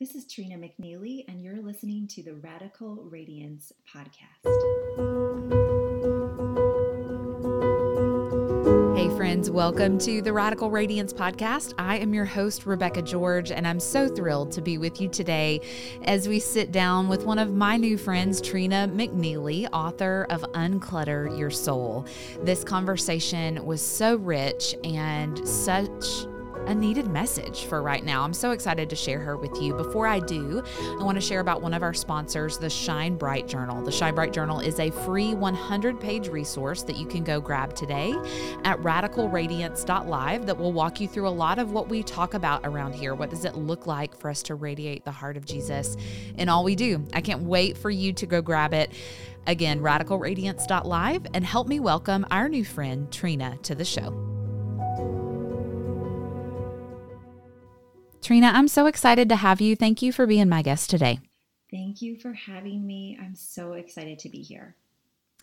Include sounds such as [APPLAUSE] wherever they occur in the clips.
This is Trina McNeilly, and you're listening to the Radical Radiance podcast. Hey, friends, welcome to the Radical Radiance podcast. I am your host, Rebecca George, and I'm so thrilled to be with you today as we sit down with one of my new friends, Trina McNeilly, author of Unclutter Your Soul. This conversation was so rich and such a needed message for right now. I'm so excited to share her with you. Before I do, I want to share about one of our sponsors, the Shine Bright Journal. The Shine Bright Journal is a free 100 page resource that you can go grab today at radicalradiance.live that will walk you through a lot of what we talk about around here. What does it look like for us to radiate the heart of Jesus in all we do? I can't wait for you to go grab it. Again, radicalradiance.live and help me welcome our new friend, Trina, to the show. Trina, I'm so excited to have you. Thank you for being my guest today. Thank you for having me. I'm so excited to be here.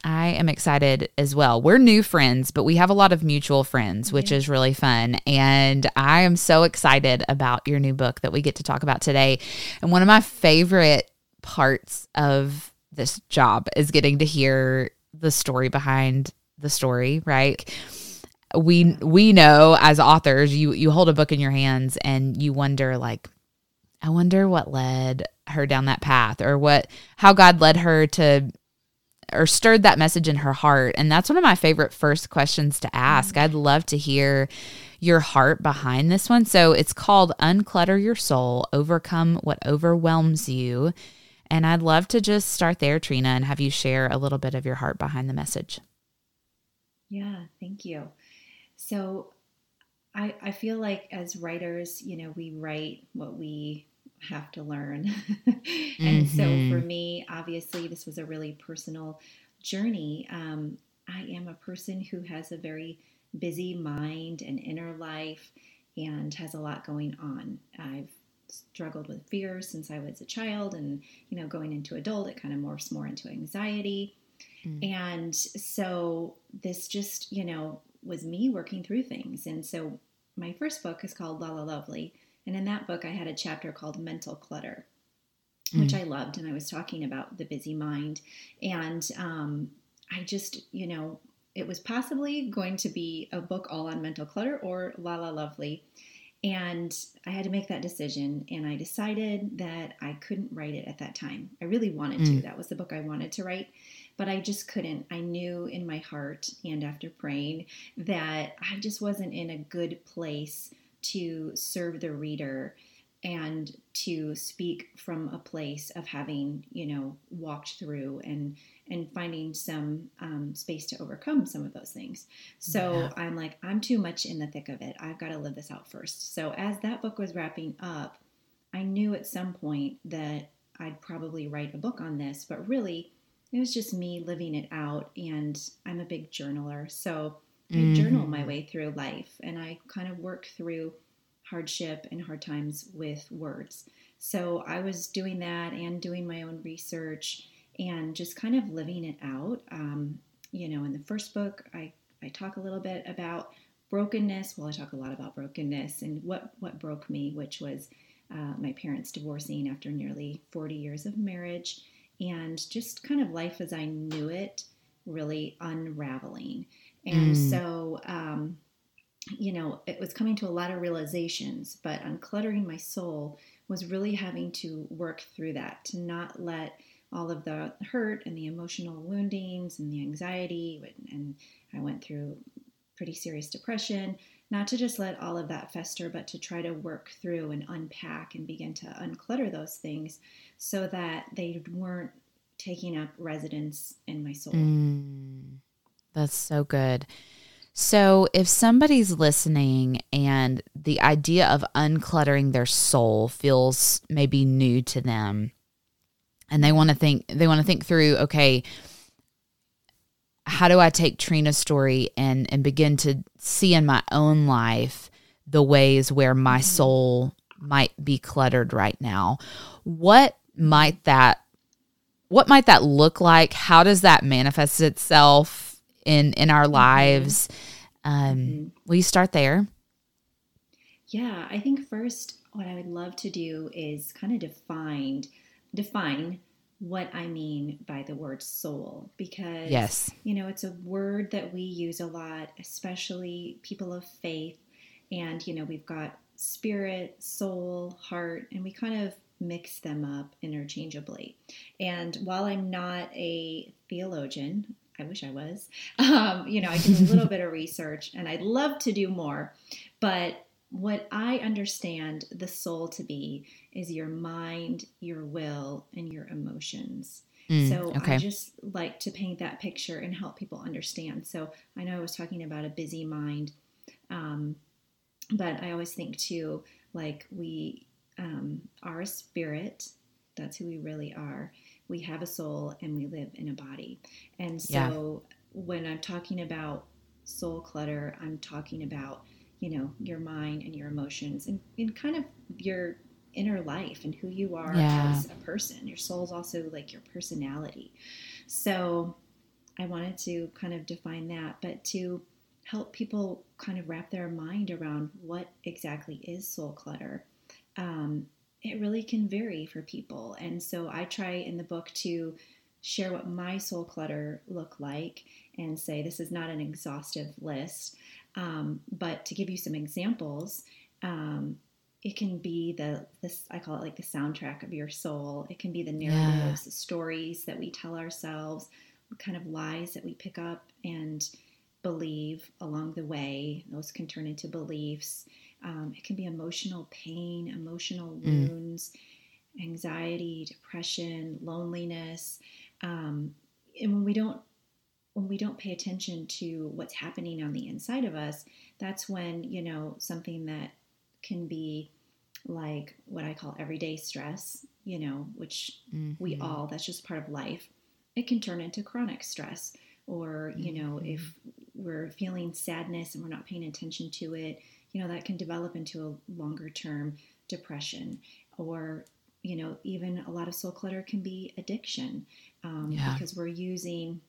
I am excited as well. We're new friends, but we have a lot of mutual friends, which is really fun. And I am so excited about your new book that we get to talk about today. And one of my favorite parts of this job is getting to hear the story behind the story, right? We we know as authors you you hold a book in your hands and you wonder like i wonder what led her down that path or what how god led her to or stirred that message in her heart. And that's one of my favorite first questions to ask. Mm-hmm. i'd love to hear your heart behind this one. So it's called unclutter your soul overcome what overwhelms you. And i'd love to just start there trina and have you share a little bit of your heart behind the message. Yeah thank you so I, I feel like as writers, you know, we write what we have to learn. [LAUGHS] and mm-hmm. so for me, obviously, this was a really personal journey. Um, I am a person who has a very busy mind and inner life and has a lot going on. I've struggled with fear since I was a child, and you know, going into adult, it kind of morphs more into anxiety. Mm. And so this just, you know, was me working through things. And so my first book is called La La Lovely. And in that book, I had a chapter called Mental Clutter, mm. which I loved. And I was talking about the busy mind. And um, I just, you know, it was possibly going to be a book all on mental clutter or La La Lovely. And I had to make that decision. And I decided that I couldn't write it at that time. I really wanted mm. to. That was the book I wanted to write but I just couldn't. I knew in my heart and after praying that I just wasn't in a good place to serve the reader and to speak from a place of having you know walked through and and finding some um, space to overcome some of those things so yeah. i'm like i'm too much in the thick of it i've got to live this out first so as that book was wrapping up i knew at some point that i'd probably write a book on this but really it was just me living it out and i'm a big journaler so i mm-hmm. journal my way through life and i kind of work through hardship and hard times with words. So i was doing that and doing my own research and just kind of living it out. Um, you know in the first book i i talk a little bit about brokenness. Well i talk a lot about brokenness and what what broke me which was uh, my parents divorcing after nearly 40 years of marriage and just kind of life as I knew it really unraveling. And mm. so, um, you know, it was coming to a lot of realizations, but uncluttering my soul was really having to work through that, to not let all of the hurt and the emotional woundings and the anxiety, and I went through pretty serious depression, not to just let all of that fester, but to try to work through and unpack and begin to unclutter those things so that they weren't taking up residence in my soul. Mm, that's so good. So, if somebody's listening and the idea of uncluttering their soul feels maybe new to them, and they want to think they want to think through, okay, how do I take Trina's story and and begin to see in my own life the ways where my mm-hmm. soul might be cluttered right now? What might that what might that look like? How does that manifest itself in in our mm-hmm. lives? Um, mm-hmm. Will you start there? Yeah, I think first what I would love to do is kind of define define what I mean by the word soul because yes. you know it's a word that we use a lot especially people of faith and you know we've got spirit, soul, heart and we kind of mix them up interchangeably. And while I'm not a theologian, I wish I was. [LAUGHS] Um, you know, I do a little [LAUGHS] bit of research and I'd love to do more. But what I understand the soul to be is your mind, your will, and your emotions. Mm, so okay. I just like to paint that picture and help people understand. So I know I was talking about a busy mind, um, but I always think too, like we um, are a spirit. That's who we really are. We have a soul and we live in a body. And so yeah. when I'm talking about soul clutter, I'm talking about, you know, your mind and your emotions and, and kind of your inner life and who you are yeah. as a person. Your soul is also like your personality. So I wanted to kind of define that, but to help people kind of wrap their mind around what exactly is soul clutter. Um, it really can vary for people. And so I try in the book to share what my soul clutter look like and say this is not an exhaustive list, um, but to give you some examples, um, it can be the this I call it like the soundtrack of your soul. It can be the narratives, yeah. the stories that we tell ourselves, kind of lies that we pick up and believe along the way. Those can turn into beliefs. Um, it can be emotional pain, emotional mm. wounds, anxiety, depression, loneliness. Um, and when we don't when we don't pay attention to what's happening on the inside of us, that's when you know something that can be like what I call everyday stress, you know, which mm-hmm. we all that's just part of life. It can turn into chronic stress, or you know, if mm-hmm. we're feeling sadness and we're not paying attention to it, you know, that can develop into a longer term depression or you know, even a lot of soul clutter can be addiction um, yeah. because we're using,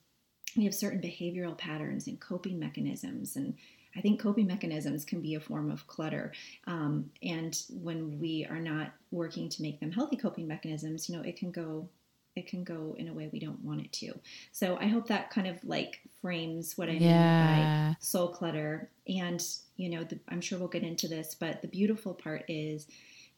we have certain behavioral patterns and coping mechanisms. And I think coping mechanisms can be a form of clutter. Um, and when we are not working to make them healthy coping mechanisms, you know, it can go it can go in a way we don't want it to. So I hope that kind of like frames what I yeah. mean by soul clutter. And, you know, the, I'm sure we'll get into this, but the beautiful part is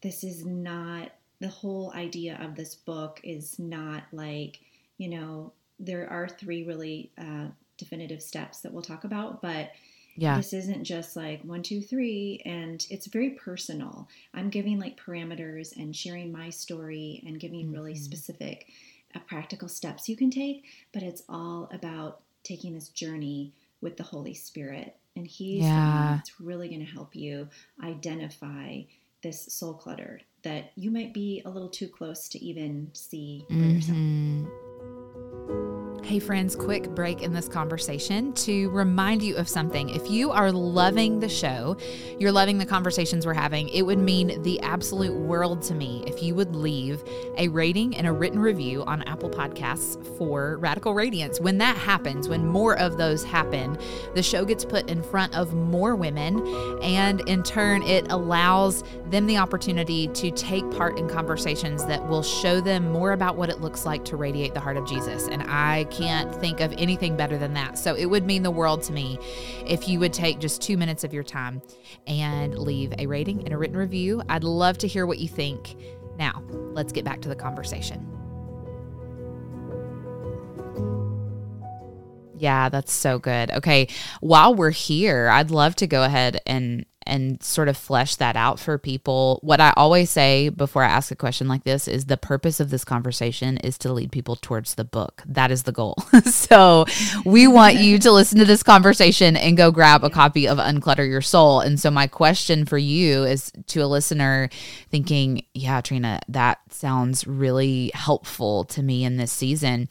this is not the whole idea of this book is not like, you know, there are three really uh, definitive steps that we'll talk about, but yeah. This isn't just like one, two, three, and it's very personal. I'm giving like parameters and sharing my story and giving mm-hmm. really specific uh, practical steps you can take, but it's all about taking this journey with the Holy Spirit. And He's yeah. that's really going to help you identify this soul clutter that you might be a little too close to even see for mm-hmm. yourself. Hey, friends, quick break in this conversation to remind you of something. If you are loving the show, you're loving the conversations we're having, it would mean the absolute world to me if you would leave a rating and a written review on Apple Podcasts for Radical Radiance. When that happens, when more of those happen, the show gets put in front of more women, and in turn, it allows them the opportunity to take part in conversations that will show them more about what it looks like to radiate the heart of Jesus. And I can't think of anything better than that. So it would mean the world to me if you would take just two minutes of your time and leave a rating and a written review. I'd love to hear what you think. Now, let's get back to the conversation. Yeah, that's so good. Okay, while we're here, I'd love to go ahead and and sort of flesh that out for people. What I always say before I ask a question like this is the purpose of this conversation is to lead people towards the book. That is the goal. [LAUGHS] so we want you to listen to this conversation and go grab a copy of Unclutter Your Soul. And so my question for you is to a listener thinking, yeah, Trina, that sounds really helpful to me in this season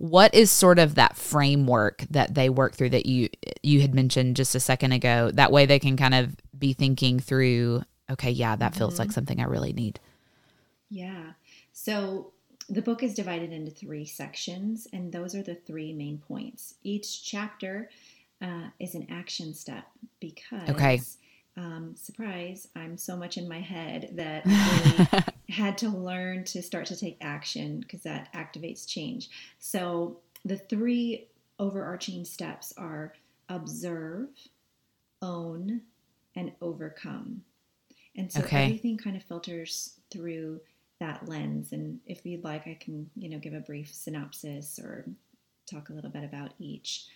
what is sort of that framework that they work through that you you had mentioned just a second ago that way they can kind of be thinking through, okay, yeah, that feels mm-hmm. like something I really need. Yeah. So the book is divided into three sections, and those are the three main points. Each chapter uh, is an action step because okay. Um, surprise, I'm so much in my head that [LAUGHS] I had to learn to start to take action because that activates change. So the three overarching steps are observe, own, and overcome. And so okay. everything kind of filters through that lens. And if you'd like, I can, you know, give a brief synopsis or talk a little bit about each.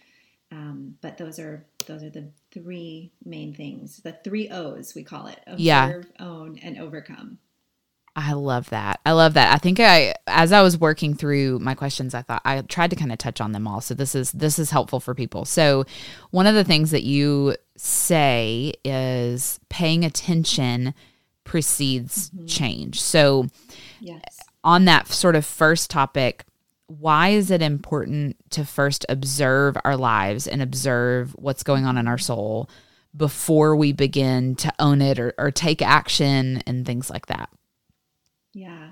Um, but those are those are the three main things. The three O's we call it: observe, yeah. own, and overcome. I love that. I love that. I think I as I was working through my questions, I thought I tried to kind of touch on them all. So this is this is helpful for people. So one of the things that you say is paying attention precedes mm-hmm. change. So yes. on that sort of first topic, why is it important to first observe our lives and observe what's going on in our soul before we begin to own it or, or take action and things like that? Yeah.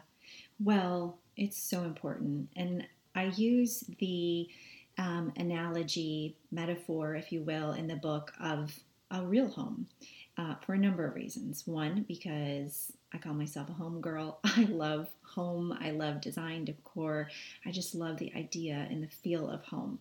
Well, it's so important. And I use the um, analogy, metaphor, if you will, in the book of a real home uh, for a number of reasons. One, because I call myself a home girl. [LAUGHS] I love home. I love design, decor. I just love the idea and the feel of home.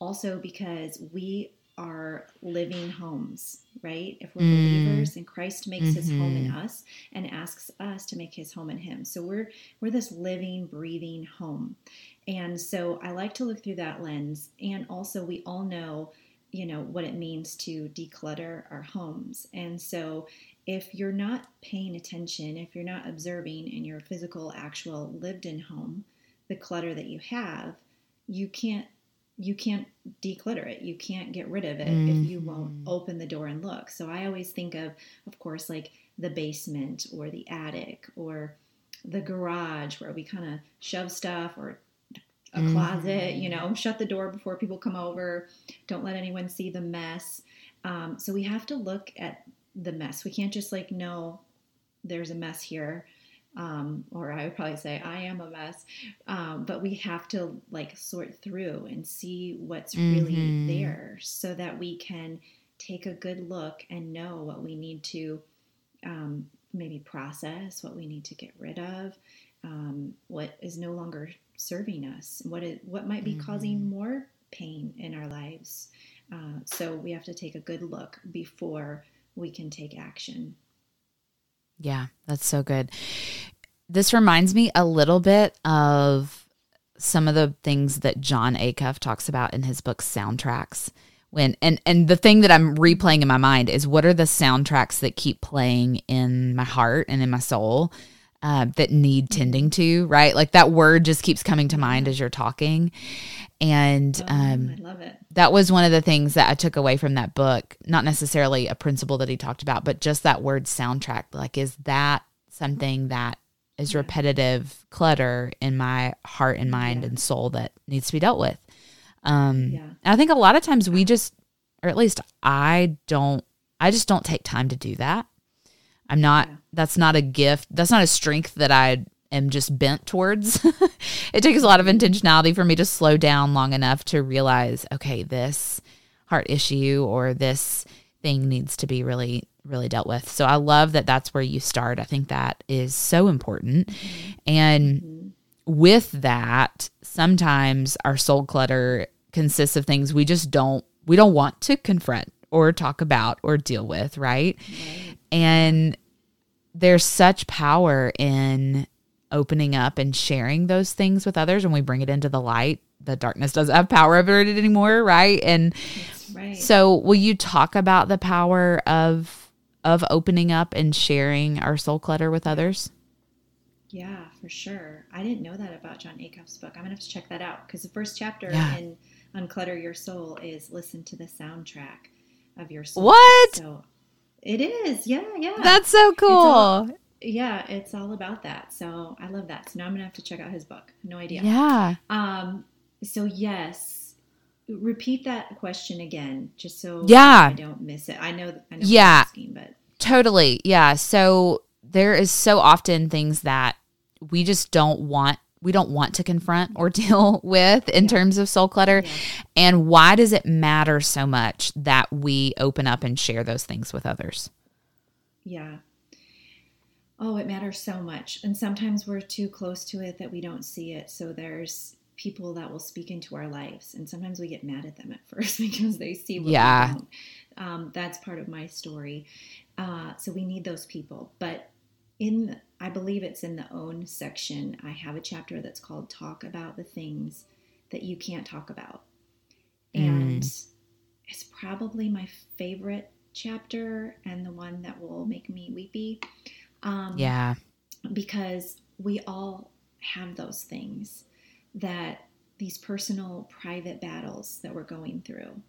Also, because we are living homes, right? If we're mm. believers and Christ makes mm-hmm. his home in mm-hmm. us and asks us to make his home in him. So we're we're this living, breathing home. And so I like to look through that lens. And also we all know, you know, what it means to declutter our homes. And so if you're not paying attention, if you're not observing in your physical, actual lived in home, the clutter that you have, you can't you can't declutter it. You can't get rid of it mm-hmm. if you won't mm-hmm. open the door and look. So I always think of, of course, like the basement or the attic or the garage where we kind of shove stuff or a mm-hmm. closet, you know, shut the door before people come over. Don't let anyone see the mess. Um, so we have to look at the mess. We can't just like, know there's a mess here um, or I would probably say I am a mess. Um, but we have to like sort through and see what's mm-hmm. really there so that we can take a good look and know what we need to um, maybe process, what we need to get rid of, um, what is no longer serving us, what is, what might be mm-hmm. causing more pain in our lives. Uh, so we have to take a good look before we can take action. Yeah, that's so good. This reminds me a little bit of some of the things that Jon Acuff talks about in his book Soundtracks. When and and the thing that I'm replaying in my mind is what are the soundtracks that keep playing in my heart and in my soul uh, that need mm-hmm. tending to, right? Like that word just keeps coming to mind as you're talking. And oh, um, I love it. That was one of the things that I took away from that book. Not necessarily a principle that he talked about, but just that word soundtrack. Like, is that something that is repetitive clutter in my heart and mind yeah. and soul that needs to be dealt with? Um, yeah. I think a lot of times we just, or at least I don't, I just don't take time to do that. I'm not, yeah. That's not a gift. That's not a strength that I am just bent towards. [LAUGHS] it takes a lot of intentionality for me to slow down long enough to realize, okay, this heart issue or this thing needs to be really really dealt with. So I love that that's where you start. I think that is so important. And mm-hmm. with that, sometimes our soul clutter consists of things we just don't we don't want to confront or talk about or deal with, right? right. And there's such power in opening up and sharing those things with others when we bring it into the light. The darkness doesn't have power over it anymore right? And right. so will you talk about the power of of opening up and sharing our soul clutter with others? Yeah for sure. I didn't know that about jon acuff's book. I'm gonna have to check that out because the first chapter yeah. in unclutter your soul is listen to the soundtrack of your soul. What? So it is yeah yeah that's so cool yeah, it's all about that. So I love that. So now I'm gonna have to check out his book. No idea. Yeah. Um. So yes, repeat that question again, just so yeah I don't miss it. I know. I know. Yeah. Asking, but totally. Yeah. So there is so often things that we just don't want we don't want to confront or [LAUGHS] deal with in yeah. terms of soul clutter. Yeah. And why does it matter so much that we open up and share those things with others? Yeah. Oh, it matters so much. And sometimes we're too close to it that we don't see it. So there's people that will speak into our lives. And sometimes we get mad at them at [LAUGHS] first because they see what yeah. we don't. Um, that's part of my story. Uh, so we need those people. But in, I believe it's in the own section, I have a chapter that's called Talk About the Things That You Can't Talk About. And mm. it's probably my favorite chapter and the one that will make me weepy. Um, yeah. Because we all have those things that these personal, private battles that we're going through.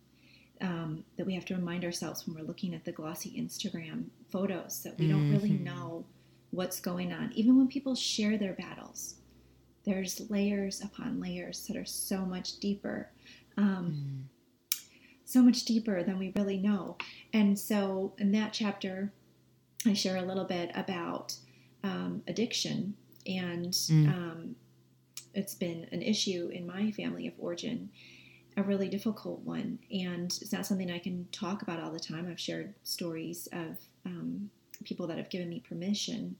Um, that we have to remind ourselves when we're looking at the glossy Instagram photos that we mm-hmm. don't really mm-hmm. know what's going on. Even when people share their battles, there's layers upon layers that are so much deeper. Um, mm. So much deeper than we really know. And so, in that chapter, I share a little bit about um, addiction, and mm. um, it's been an issue in my family of origin, a really difficult one. And it's not something I can talk about all the time. I've shared stories of um, people that have given me permission.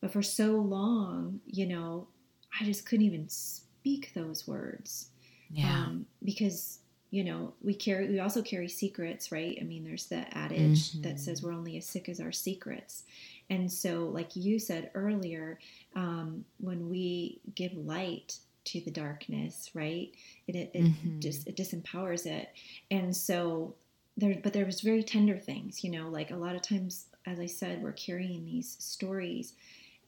But for so long, you know, I just couldn't even speak those words. Yeah. Um, because you know we carry we also carry secrets right i mean there's the adage mm-hmm. that says we're only as sick as our secrets and so like you said earlier um, when we give light to the darkness right it, it, mm-hmm. just it disempowers it and so there but there was very tender things you know like a lot of times as i said we're carrying these stories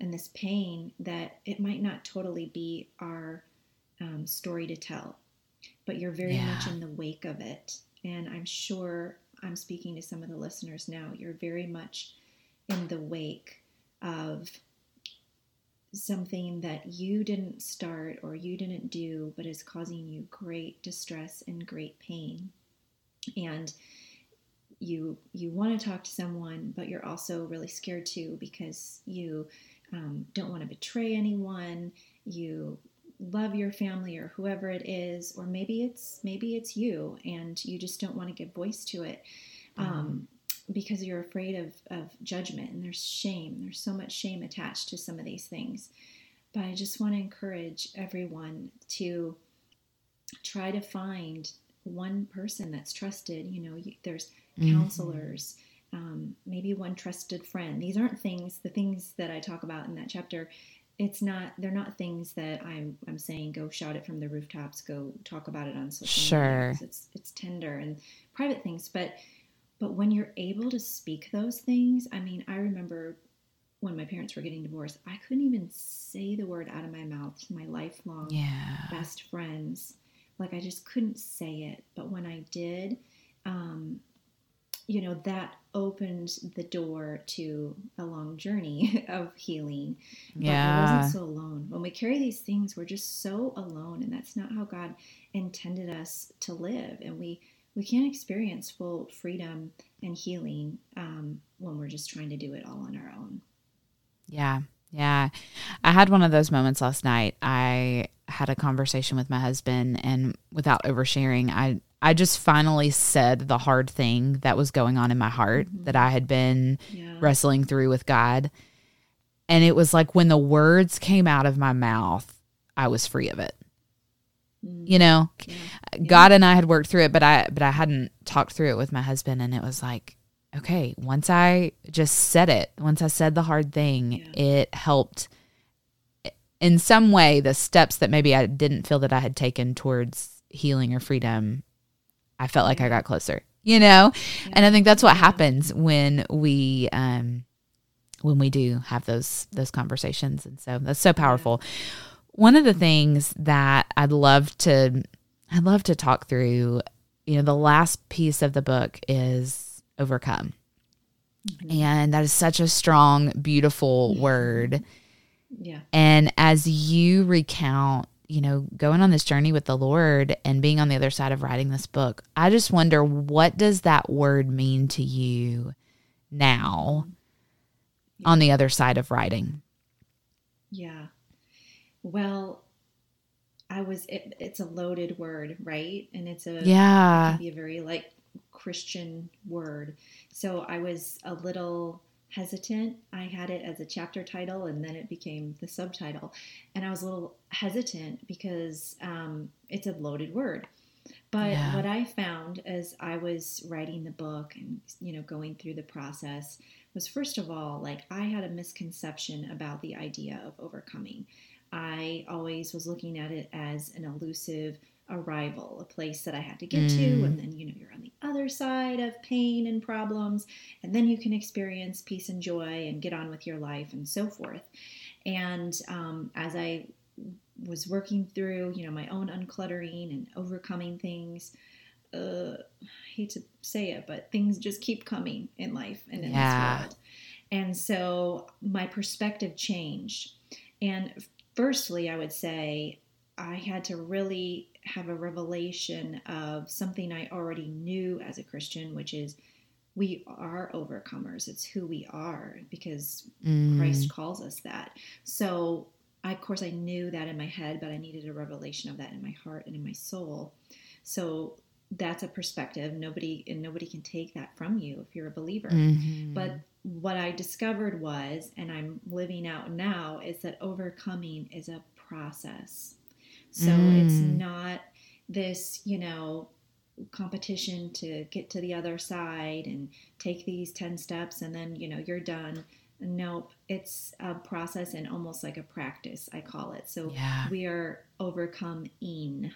and this pain that it might not totally be our um, story to tell but you're very yeah. much in the wake of it. And I'm sure I'm speaking to some of the listeners now. You're very much in the wake of something that you didn't start or you didn't do, but is causing you great distress and great pain. And you you want to talk to someone, but you're also really scared too because you um, don't want to betray anyone. You love your family or whoever it is or maybe it's maybe it's you and you just don't want to give voice to it mm-hmm. um, because you're afraid of, of judgment and there's shame there's so much shame attached to some of these things but i just want to encourage everyone to try to find one person that's trusted you know there's mm-hmm. counselors um, maybe one trusted friend these aren't things the things that i talk about in that chapter it's not they're not things that I'm I'm saying go shout it from the rooftops, go talk about it on social sure. media. It's it's tender and private things, but but when you're able to speak those things, I mean, I remember when my parents were getting divorced, I couldn't even say the word out of my mouth to my lifelong yeah. best friends. Like I just couldn't say it. But when I did, um, you know, that opened the door to a long journey [LAUGHS] of healing. But yeah. I wasn't so alone. When we carry these things, we're just so alone, and that's not how God intended us to live. And we we can't experience full freedom and healing um, when we're just trying to do it all on our own. Yeah. Yeah. I had one of those moments last night. I had a conversation with my husband and without oversharing, I I just finally said the hard thing that was going on in my heart mm-hmm. that I had been yeah. wrestling through with God. And it was like when the words came out of my mouth, I was free of it. Mm-hmm. You know, yeah. God and I had worked through it, but I but I hadn't talked through it with my husband and it was like, okay, once I just said it, once I said the hard thing, it helped in some way the steps that maybe I didn't feel that I had taken towards healing or freedom I felt like I got closer, you know? Yeah. And I think that's what happens when we um when we do have those those conversations and so that's so powerful. One of the things that I'd love to I'd love to talk through, you know, the last piece of the book is overcome. Mm-hmm. And that is such a strong, beautiful word. Yeah. And as you recount you know, going on this journey with the Lord and being on the other side of writing this book, I just wonder what does that word mean to you now yeah. on the other side of writing? Yeah. Well, I was it, it's a loaded word, right? And it's a yeah, it be a very like Christian word. So I was a little hesitant. I had it as a chapter title and then it became the subtitle. And I was a little hesitant because um, it's a loaded word. But yeah. what I found as I was writing the book and you know going through the process was first of all like I had a misconception about the idea of overcoming. I always was looking at it as an elusive arrival, a place that I had to get mm. to, and then you know you're on the other side of pain and problems, and then you can experience peace and joy and get on with your life and so forth. And um, as I was working through, you know, my own uncluttering and overcoming things. Uh, I hate to say it, but things just keep coming in life and in yeah. this world. And so my perspective changed. And firstly, I would say I had to really have a revelation of something I already knew as a Christian, which is we are overcomers. It's who we are because mm. Christ calls us that. So I, of course, I knew that in my head, but I needed a revelation of that in my heart and in my soul. So that's a perspective. Nobody and nobody can take that from you if you're a believer. Mm-hmm. But what I discovered was, and I'm living out now, is that overcoming is a process. So mm. it's not this, you know, competition to get to the other side and take these 10 steps and then, you know, you're done Nope, it's a process and almost like a practice, I call it. So yeah. we are overcome [LAUGHS] in.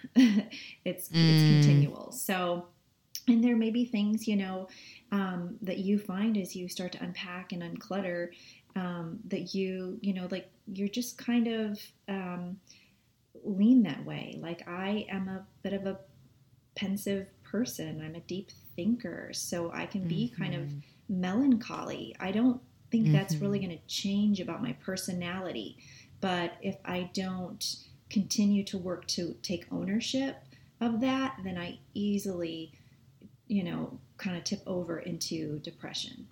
it's mm. it's continual. So and there may be things, you know, um, that you find as you start to unpack and unclutter um, that you, you know, like you're just kind of um, lean that way. Like I am a bit of a pensive person. I'm a deep thinker, so I can be mm-hmm. kind of melancholy. I don't think mm-hmm. that's really going to change about my personality. But if I don't continue to work to take ownership of that, then I easily, you know, kind of tip over into depression.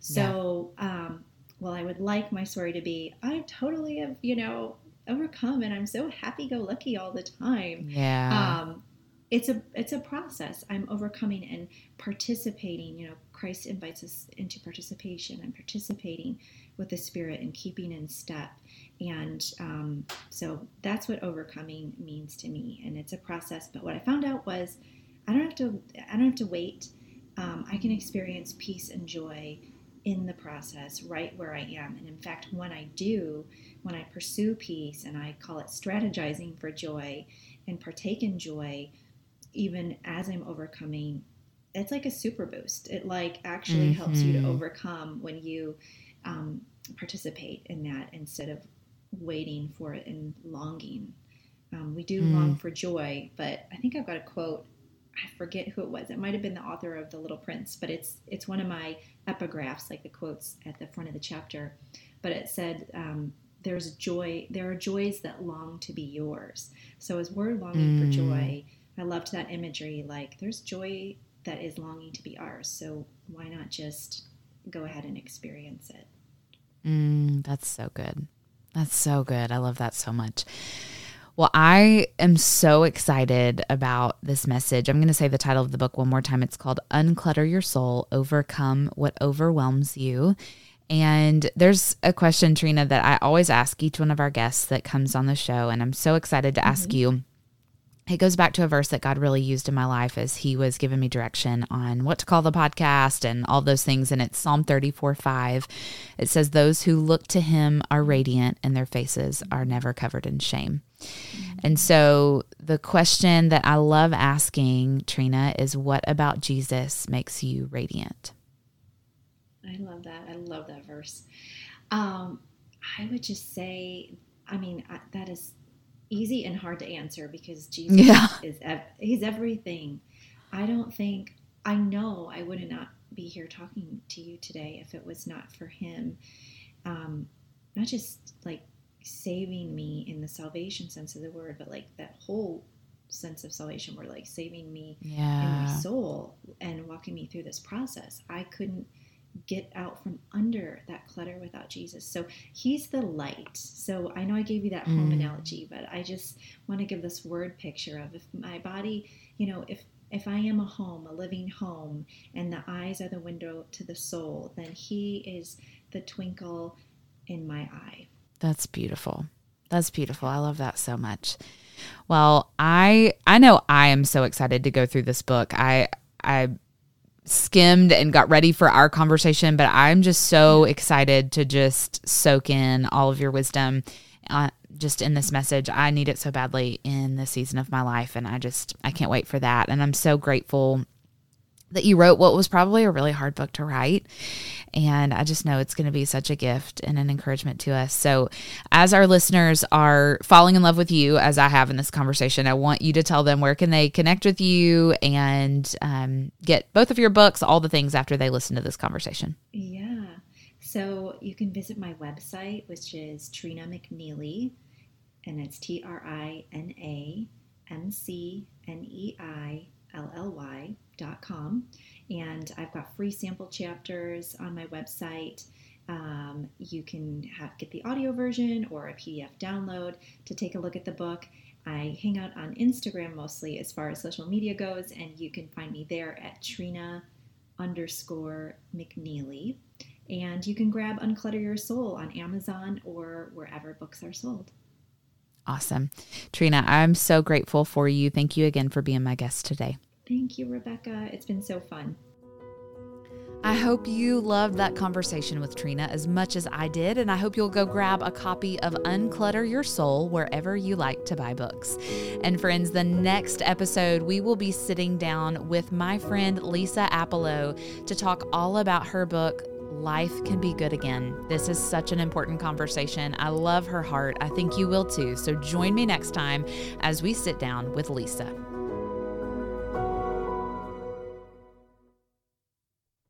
So, yeah. um, well, I would like my story to be I totally have, you know, overcome and I'm so happy go lucky all the time. Yeah. Um, it's a it's a process. I'm overcoming and participating. You know, Christ invites us into participation. I'm participating with the Spirit and keeping in step. And um, so that's what overcoming means to me. And it's a process. But what I found out was, I don't have to. I don't have to wait. Um, I can experience peace and joy in the process right where I am. And in fact, when I do, when I pursue peace and I call it strategizing for joy and partake in joy, even as I'm overcoming, it's like a super boost. It like actually mm-hmm. helps you to mm-hmm. overcome when you um, participate in that instead of waiting for it and longing. Um, we do mm. long for joy, but I think I've got a quote. I forget who it was. It might have been the author of The Little Prince, but it's it's one of my epigraphs, like the quotes at the front of the chapter. But it said, um, "There's joy. There are joys that long to be yours." So as we're longing mm. for joy, I loved that imagery. Like there's joy that is longing to be ours. So why not just go ahead and experience it? Mm, that's so good. That's so good. I love that so much. Well, I am so excited about this message. I'm going to say the title of the book one more time. It's called Unclutter Your Soul Overcome What Overwhelms You. And there's a question, Trina, that I always ask each one of our guests that comes on the show. And I'm so excited to ask mm-hmm. you it goes back to a verse that God really used in my life as He was giving me direction on what to call the podcast and all those things. And it's Psalm 34 5. It says, Those who look to Him are radiant, and their faces are never covered in shame. Mm-hmm. And so the question that I love asking, Trina, is what about Jesus makes you radiant? I love that. I love that verse. Um, I would just say, I mean, I, that is easy and hard to answer because Jesus yeah. is ev- he's everything. I don't think I know I would not be here talking to you today if it was not for him. Um, not just like saving me in the salvation sense of the word, but like that whole sense of salvation where like saving me yeah. in my soul and walking me through this process. I couldn't get out from under that clutter without Jesus. So he's the light. So I know I gave you that home mm. analogy, but I just want to give this word picture of if my body, you know, if If I am a home, a living home, and the eyes are the window to the soul, then He is the twinkle in my eye. That's beautiful. That's beautiful. I love that so much. Well, I I know I am so excited to go through this book. I I skimmed and got ready for our conversation, but I'm just so excited to just soak in all of your wisdom uh, just in this message. I need it so badly in this season of my life, and I just I can't wait for that. And I'm so grateful that you wrote what was probably a really hard book to write. And I just know it's going to be such a gift and an encouragement to us. So, as our listeners are falling in love with you, as I have in this conversation, I want you to tell them where can they connect with you and um, get both of your books, all the things after they listen to this conversation. Yeah. So, you can visit my website, which is Trina McNeilly, and it's T R I N A M C N E I L L Y com, and I've got free sample chapters on my website. Um, you can have get the audio version or a PDF download to take a look at the book. I hang out on Instagram mostly as far as social media goes, and you can find me there at Trina underscore McNeilly. And you can grab Unclutter Your Soul on Amazon or wherever books are sold. Awesome. Trina, I'm so grateful for you. Thank you again for being my guest today. Thank you, Rebecca. It's been so fun. I hope you loved that conversation with Trina as much as I did, and I hope you'll go grab a copy of Unclutter Your Soul wherever you like to buy books. And friends, the next episode, we will be sitting down with my friend Lisa Appelo to talk all about her book, Life Can Be Good Again. This is such an important conversation. I love her heart. I think you will too. So join me next time as we sit down with Lisa.